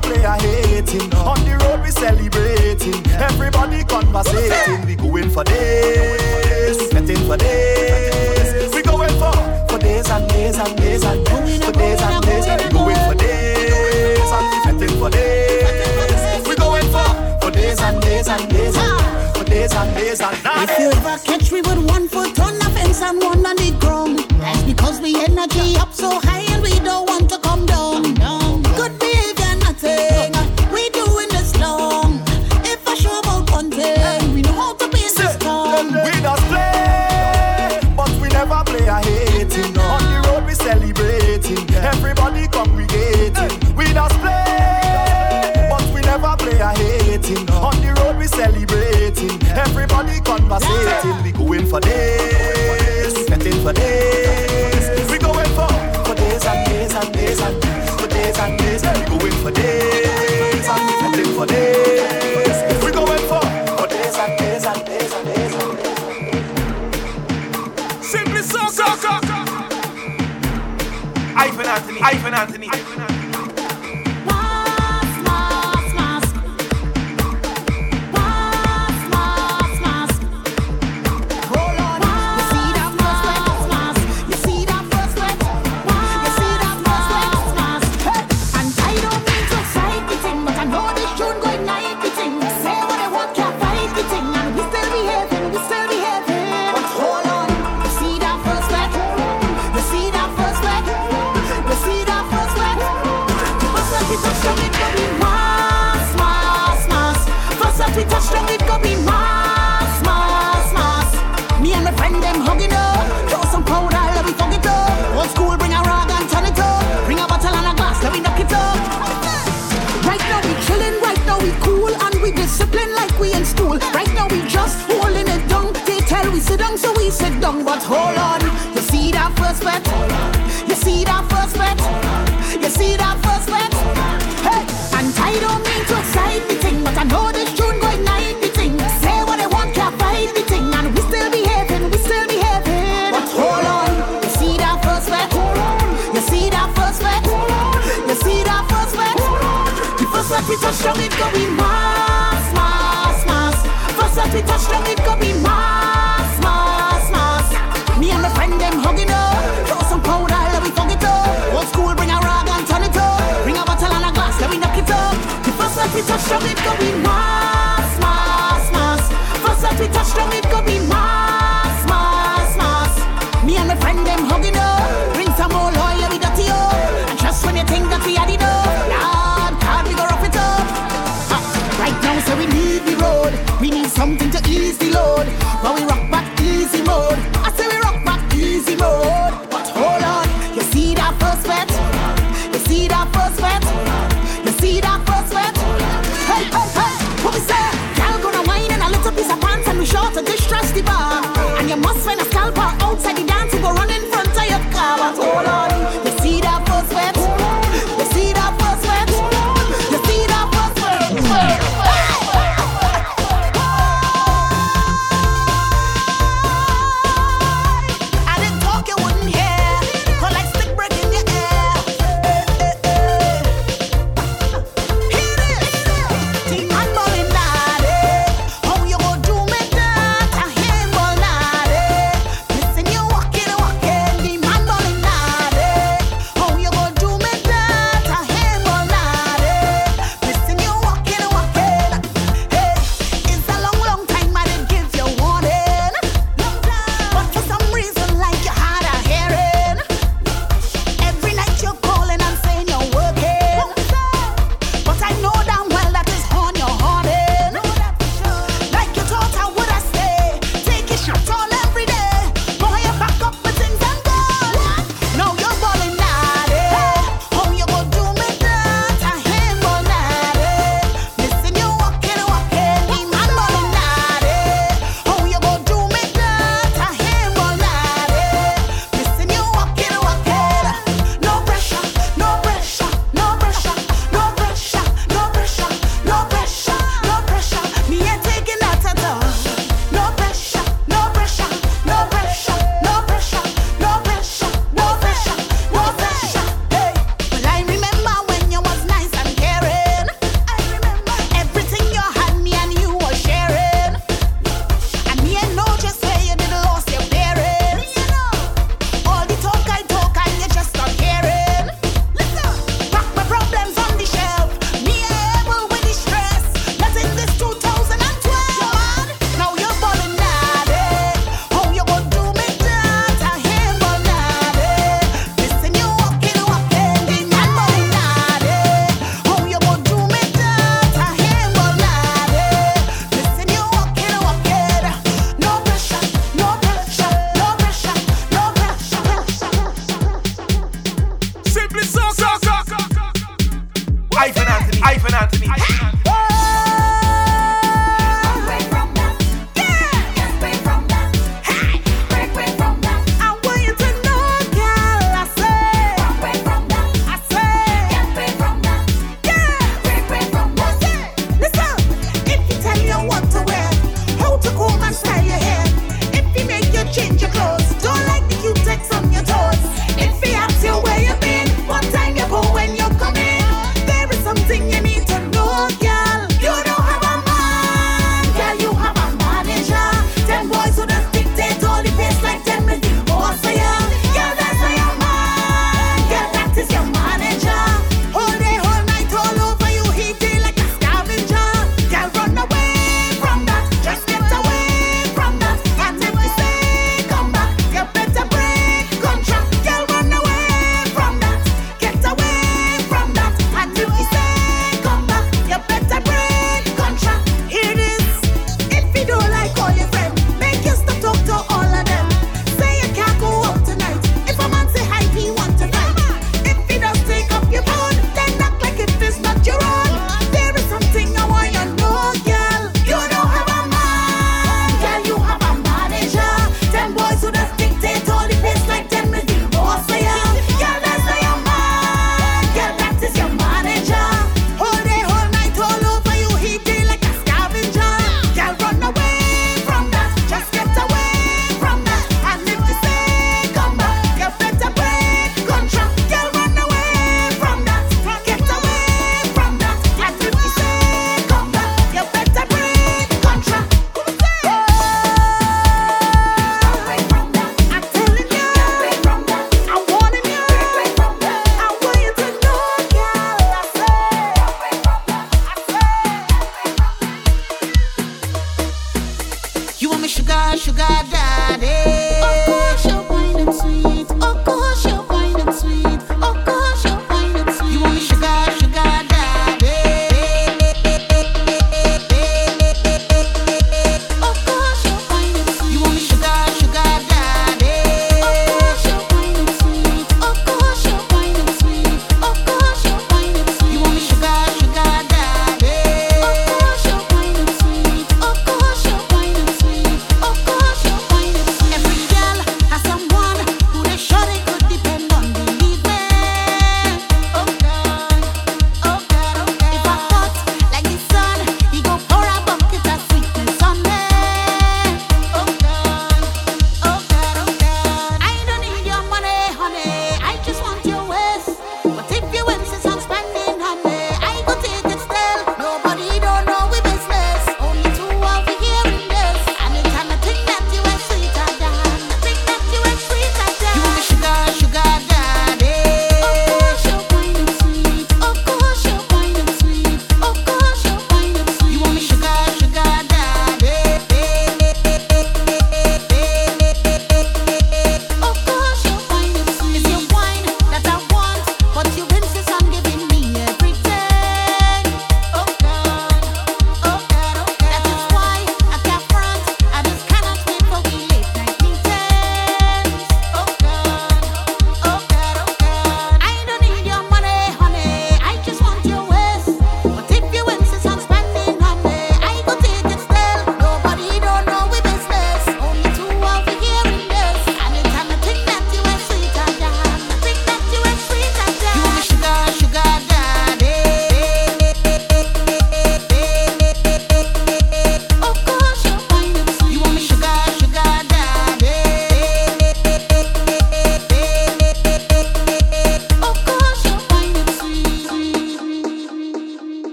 player hating. On the road we celebrating. Everybody conversating. We going for days. me sit down, but hold on. You see that first bet? You see that first bet? You see that first bet? Hey, and I don't mean to excite the thing, but I know this tune going like the thing. Say what I want, can't fight the thing, and we still behaving, we still behaving. But hold on, you see that first bet? You see that first bet? You see that first bet? The first bet we touch on it, go be mass, mass, mass. First bet we touch on it, go be mass. touch, don't it go in mass, mass, mass. First that we touch, don't it go in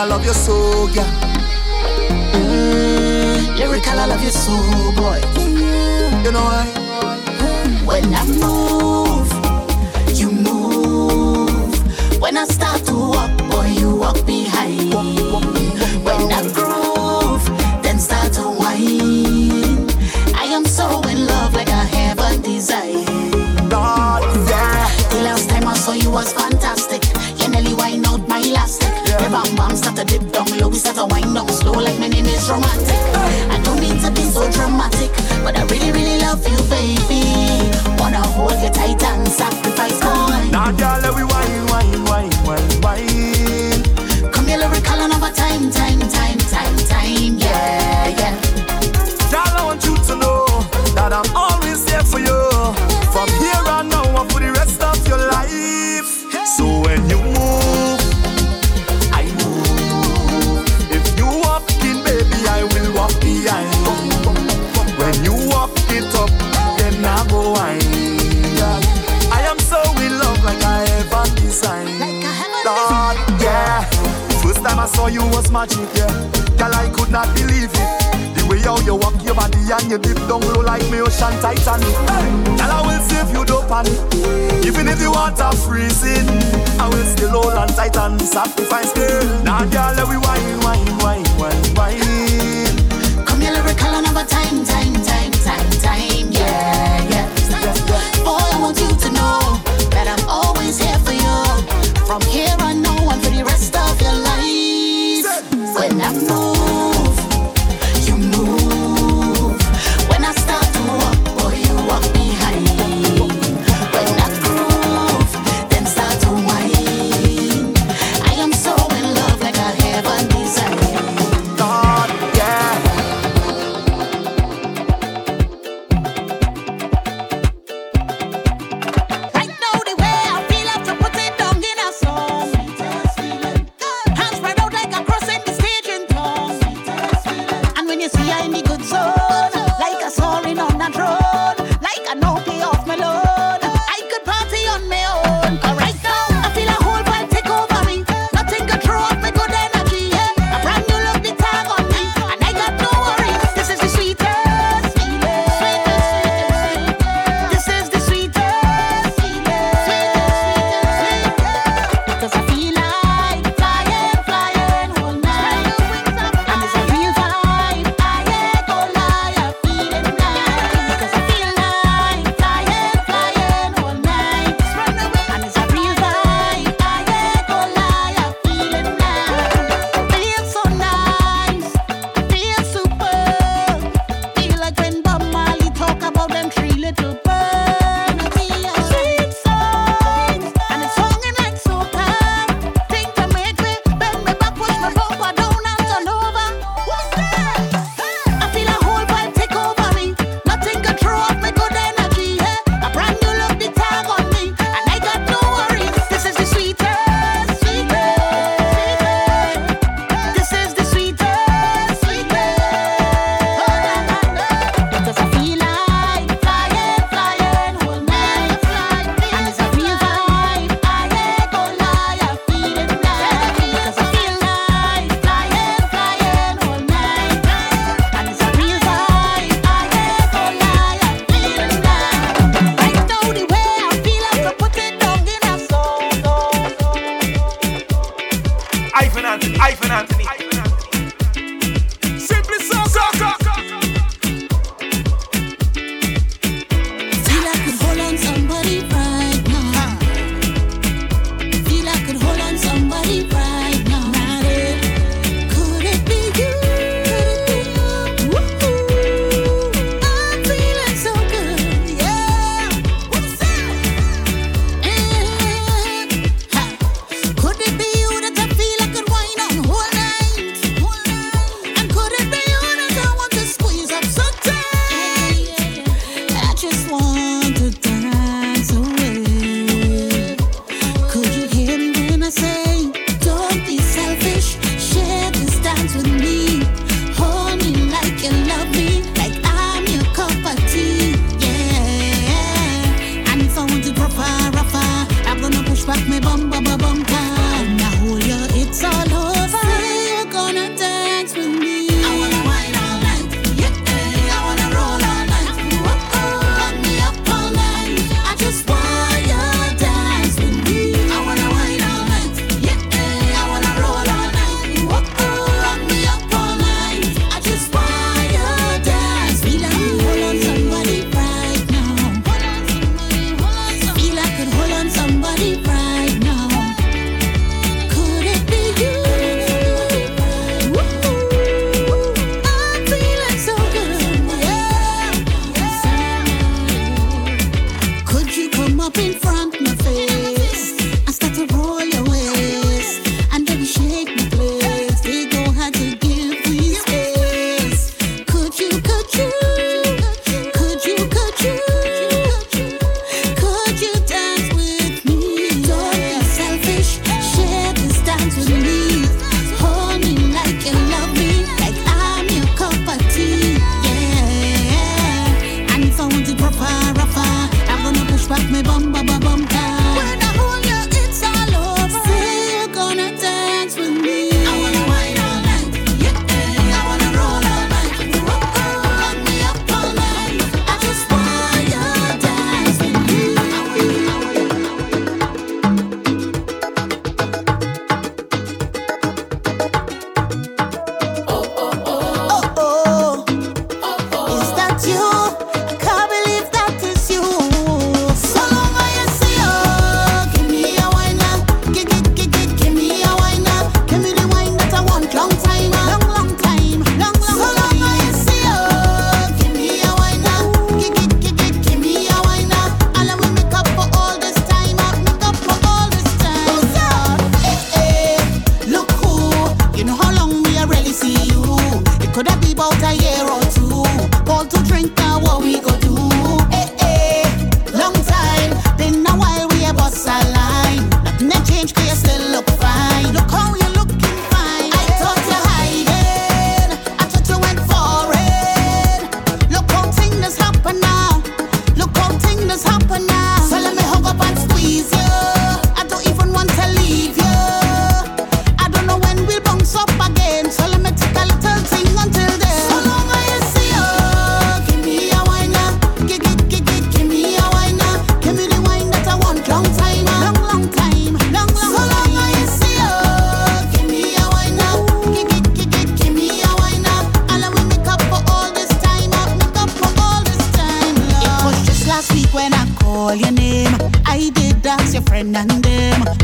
I love you so, yeah. Mm, lyrical, I love you so, boy. You know why? When I move, you move. When I start to walk, boy, you walk behind. When I groove, then start to whine. I am so in love, like I have a design. Lord, yeah. The last time I saw you was fantastic. Start to dip down low, we start to wind down slow like my name is romantic. I don't mean to be so dramatic, but I really really love you, baby. Wanna hold you tight and sacrifice mine. Now, girl, let wine, wine, you was magic, yeah. Girl, I could not believe it. The way how you walk your body and you dip down low like me ocean Titanic. Girl, I will save you, don't panic. Even if the water freezing, I will still hold on tight and sacrifice, girl. Now, girl, let we wine, wine, wine, wine, wine.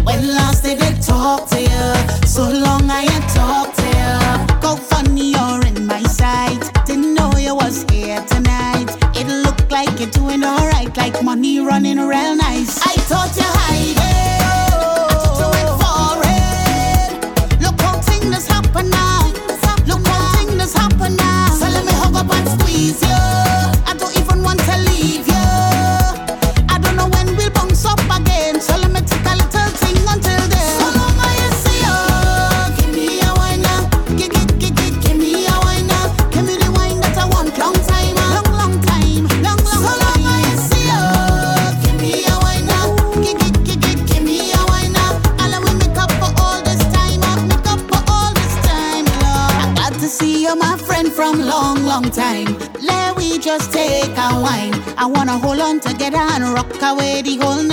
When last did they talk to you? So long I ain't talked to you. Go funny, you're in my sight. Didn't know you was here tonight. It looked like you're doing alright, like money running around. Walk away the whole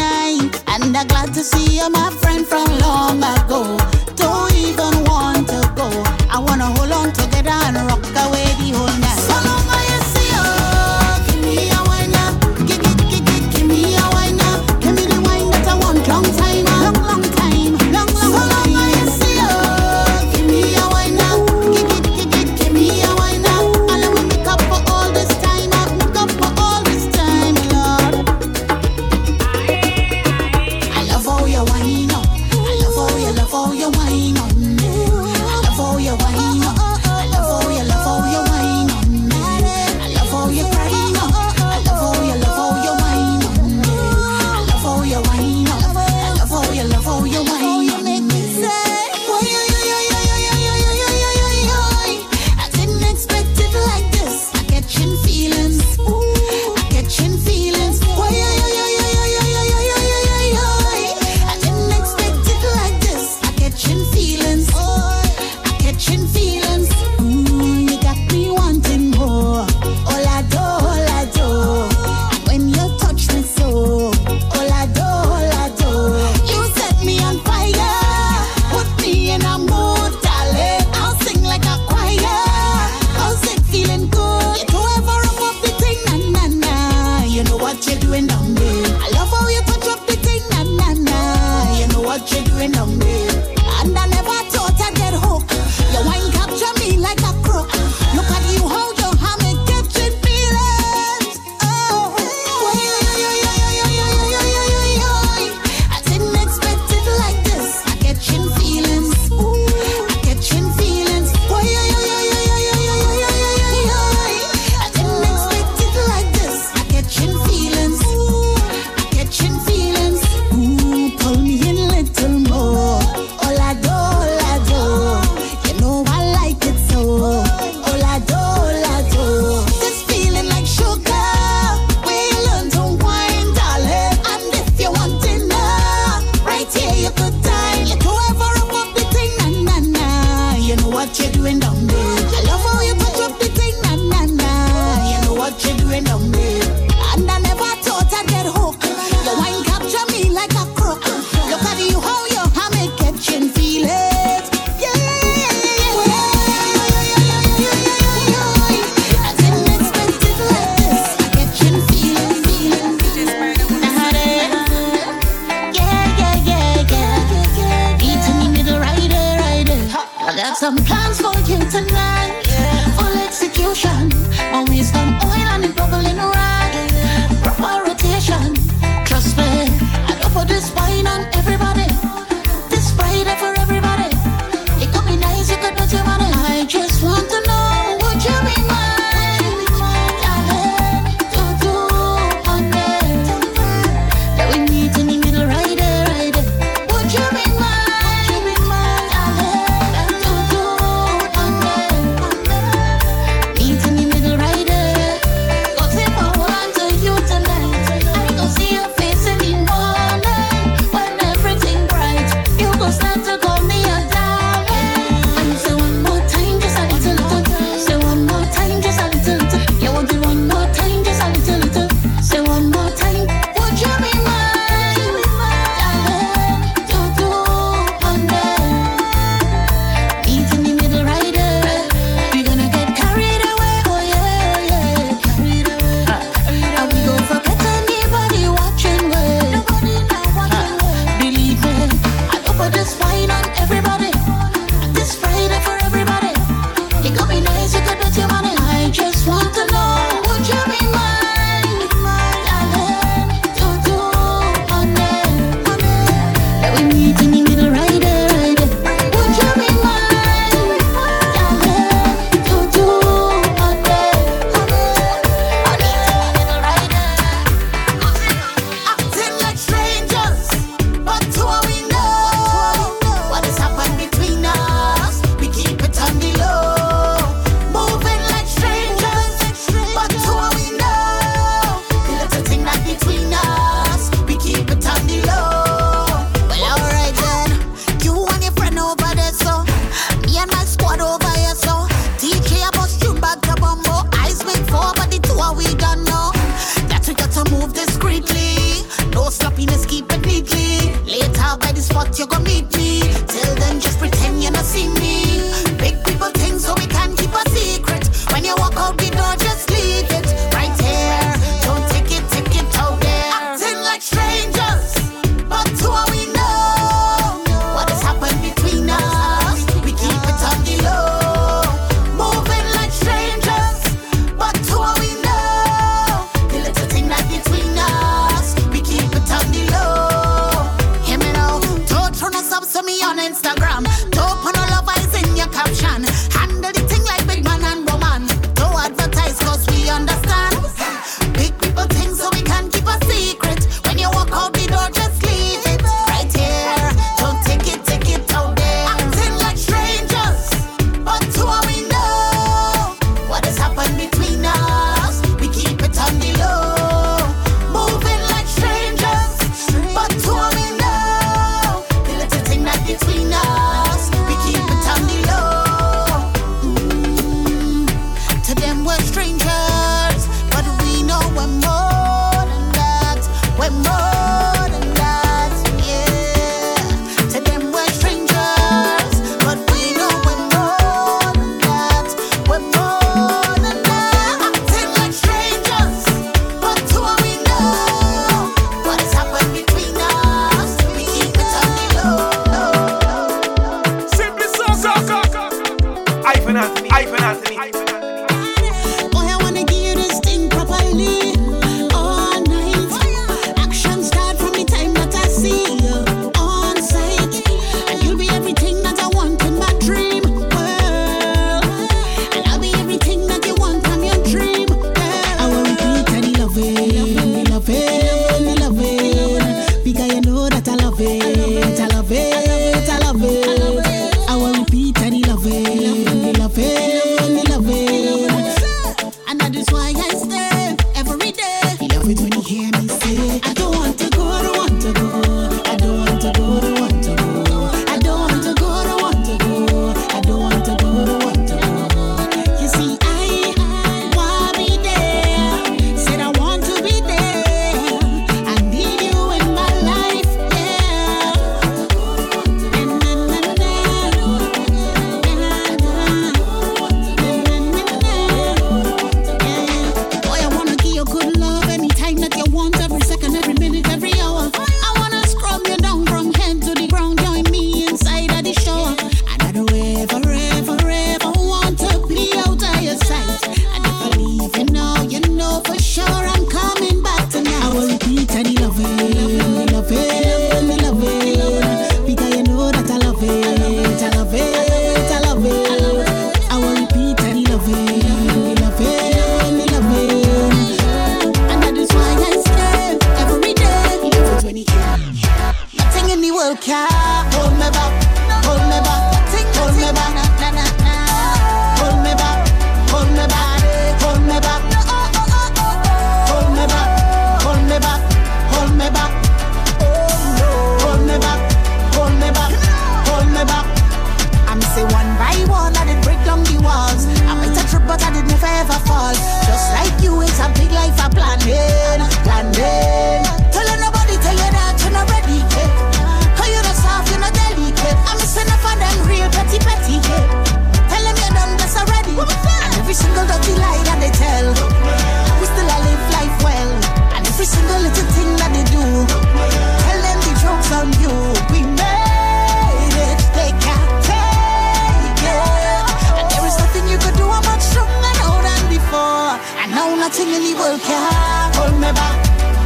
world can hold me back,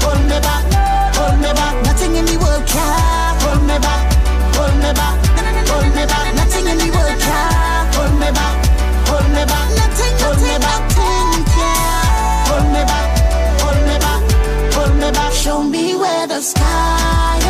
hold me back, hold me back. Nothing in the world can hold me back, hold me back, hold me back. Nothing in the world can hold me back, hold me back, nothing, hold me back, nothing can hold me back, hold me back, hold me back. Show me where the sky.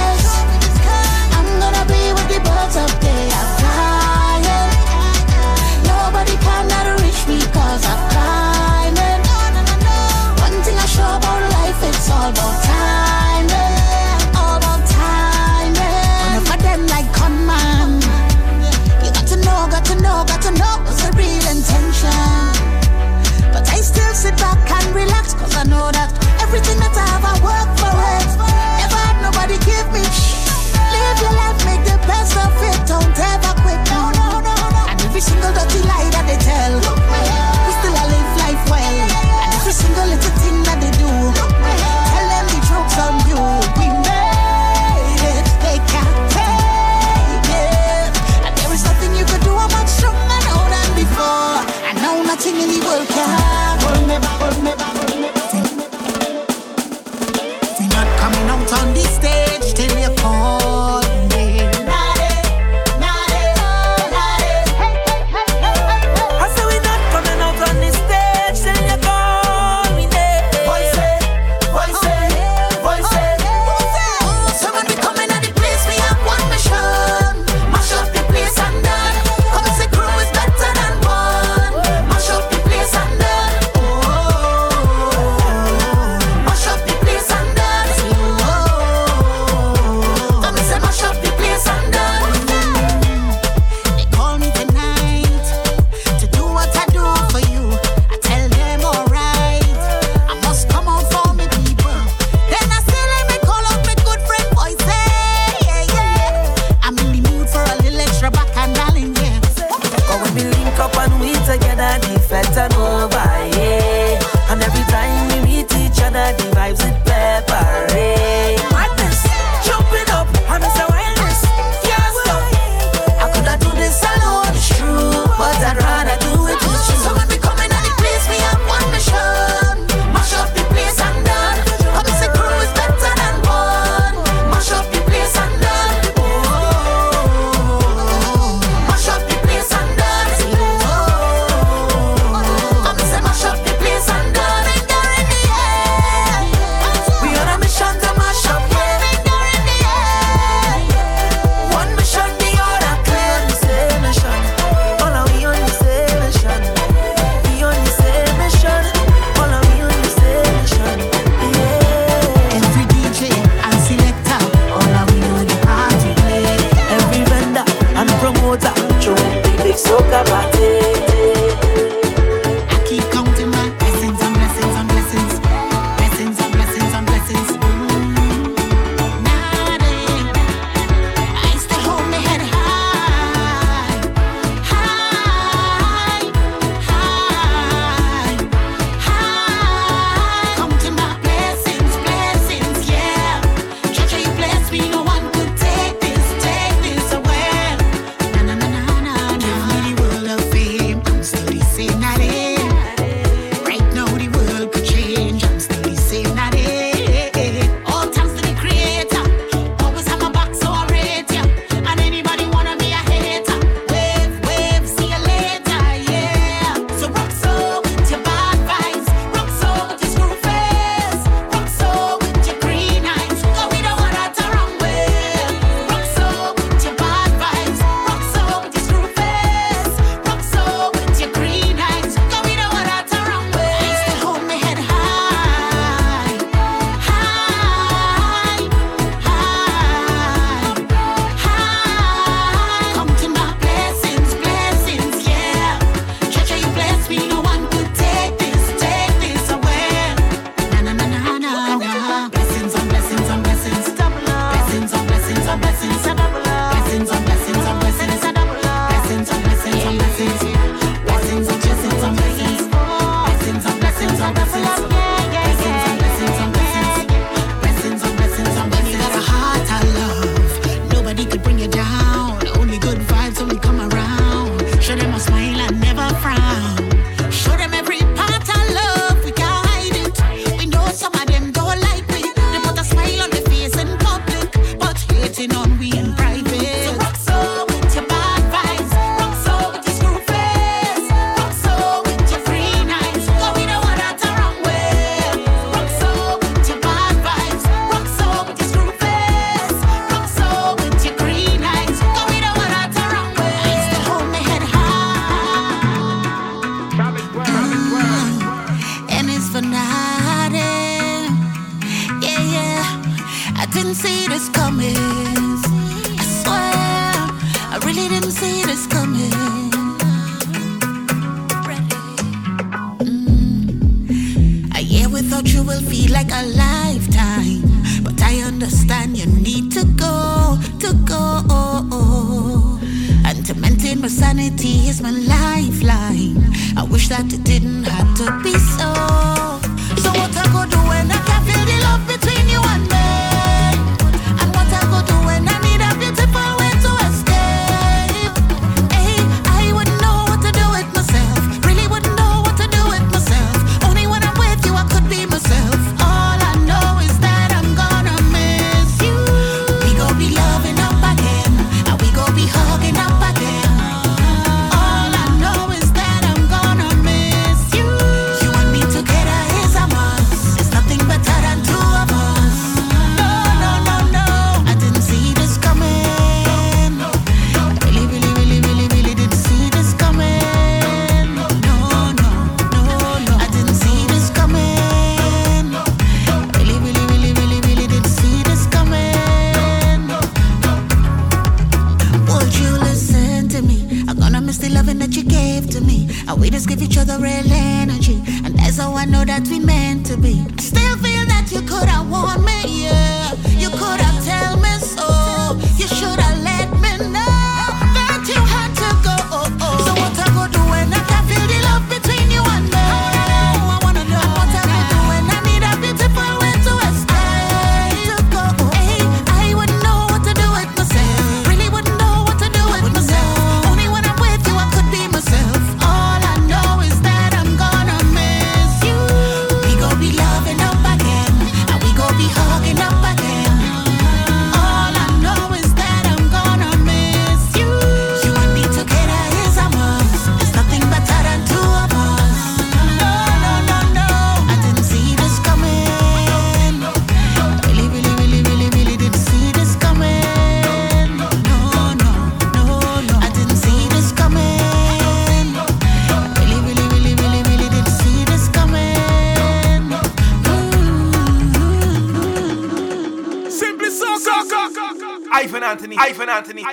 Anthony.